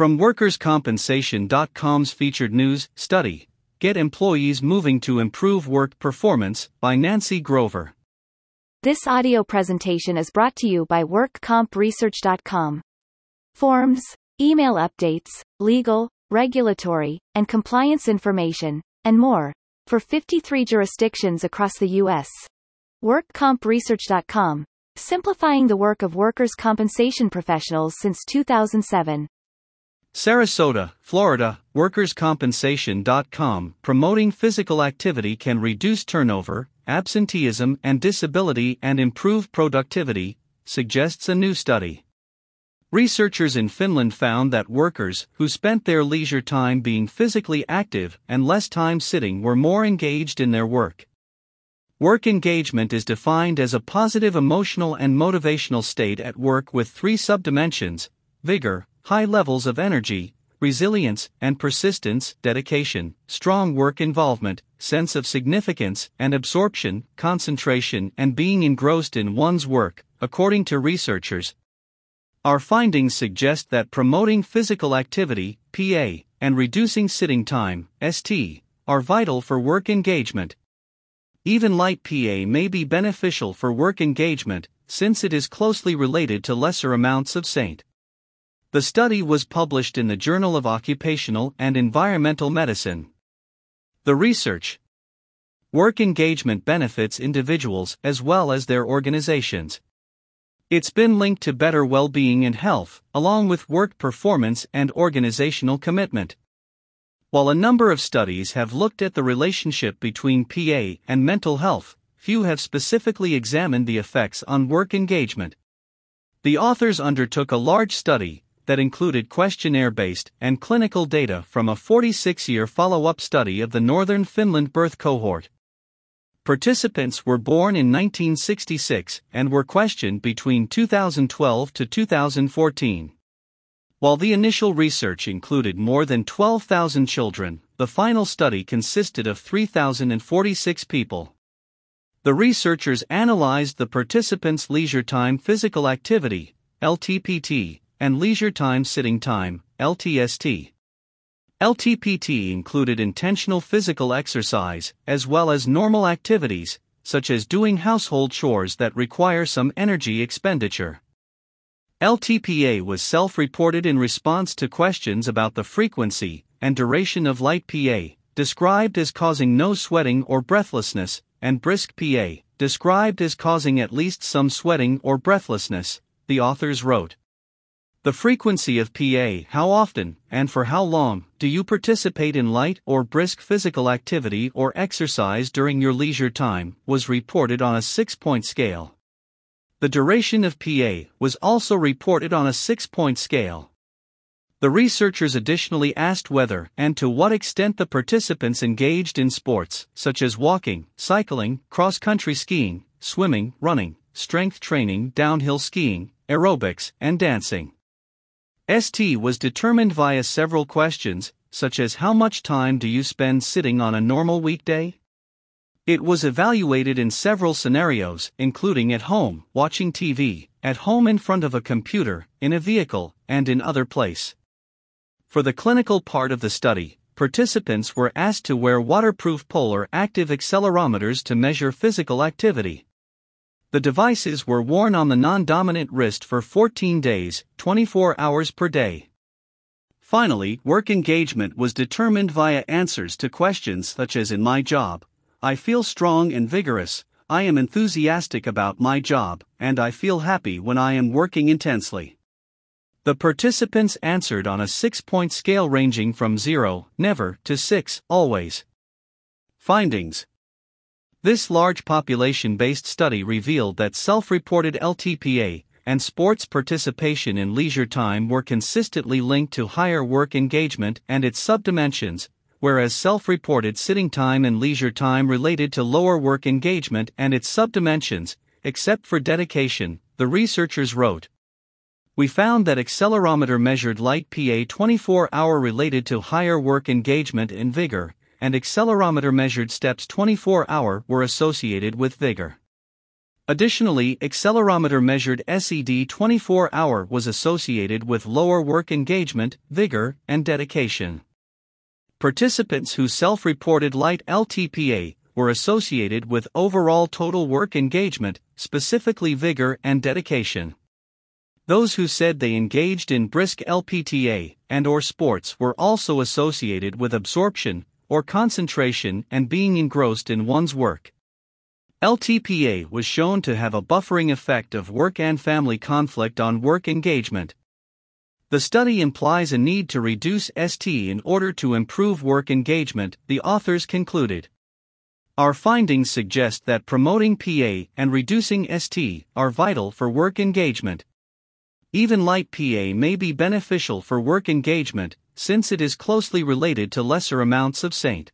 From WorkersCompensation.com's featured news study, Get Employees Moving to Improve Work Performance by Nancy Grover. This audio presentation is brought to you by WorkCompResearch.com. Forms, email updates, legal, regulatory, and compliance information, and more, for 53 jurisdictions across the U.S. WorkCompResearch.com, simplifying the work of workers' compensation professionals since 2007. Sarasota, Florida, WorkersCompensation.com promoting physical activity can reduce turnover, absenteeism, and disability and improve productivity, suggests a new study. Researchers in Finland found that workers who spent their leisure time being physically active and less time sitting were more engaged in their work. Work engagement is defined as a positive emotional and motivational state at work with three subdimensions vigor, high levels of energy, resilience and persistence, dedication, strong work involvement, sense of significance and absorption, concentration, and being engrossed in one's work, according to researchers. Our findings suggest that promoting physical activity, PA, and reducing sitting time, ST, are vital for work engagement. Even light PA may be beneficial for work engagement, since it is closely related to lesser amounts of ST. The study was published in the Journal of Occupational and Environmental Medicine. The research Work engagement benefits individuals as well as their organizations. It's been linked to better well being and health, along with work performance and organizational commitment. While a number of studies have looked at the relationship between PA and mental health, few have specifically examined the effects on work engagement. The authors undertook a large study, that included questionnaire based and clinical data from a 46 year follow up study of the Northern Finland birth cohort. Participants were born in 1966 and were questioned between 2012 to 2014. While the initial research included more than 12,000 children, the final study consisted of 3,046 people. The researchers analyzed the participants' leisure time physical activity, LTPT, and leisure time sitting time, LTST. LTPT included intentional physical exercise, as well as normal activities, such as doing household chores that require some energy expenditure. LTPA was self reported in response to questions about the frequency and duration of light PA, described as causing no sweating or breathlessness, and brisk PA, described as causing at least some sweating or breathlessness, the authors wrote. The frequency of PA, how often, and for how long, do you participate in light or brisk physical activity or exercise during your leisure time, was reported on a six point scale. The duration of PA was also reported on a six point scale. The researchers additionally asked whether and to what extent the participants engaged in sports, such as walking, cycling, cross country skiing, swimming, running, strength training, downhill skiing, aerobics, and dancing. ST was determined via several questions, such as how much time do you spend sitting on a normal weekday? It was evaluated in several scenarios, including at home, watching TV, at home in front of a computer, in a vehicle, and in other place. For the clinical part of the study, participants were asked to wear waterproof polar active accelerometers to measure physical activity. The devices were worn on the non dominant wrist for 14 days, 24 hours per day. Finally, work engagement was determined via answers to questions such as In my job, I feel strong and vigorous, I am enthusiastic about my job, and I feel happy when I am working intensely. The participants answered on a six point scale ranging from 0, never, to 6, always. Findings this large population based study revealed that self reported LTPA and sports participation in leisure time were consistently linked to higher work engagement and its subdimensions, whereas self reported sitting time and leisure time related to lower work engagement and its subdimensions, except for dedication, the researchers wrote. We found that accelerometer measured light PA 24 hour related to higher work engagement and vigor, and accelerometer measured steps 24 hour were associated with vigor. Additionally, accelerometer measured SED 24 hour was associated with lower work engagement, vigor, and dedication. Participants who self reported light LTPA were associated with overall total work engagement, specifically vigor and dedication. Those who said they engaged in brisk LPTA and or sports were also associated with absorption or concentration and being engrossed in one's work. LTPA was shown to have a buffering effect of work and family conflict on work engagement. The study implies a need to reduce ST in order to improve work engagement, the authors concluded. Our findings suggest that promoting PA and reducing ST are vital for work engagement. Even light PA may be beneficial for work engagement, since it is closely related to lesser amounts of SAINT.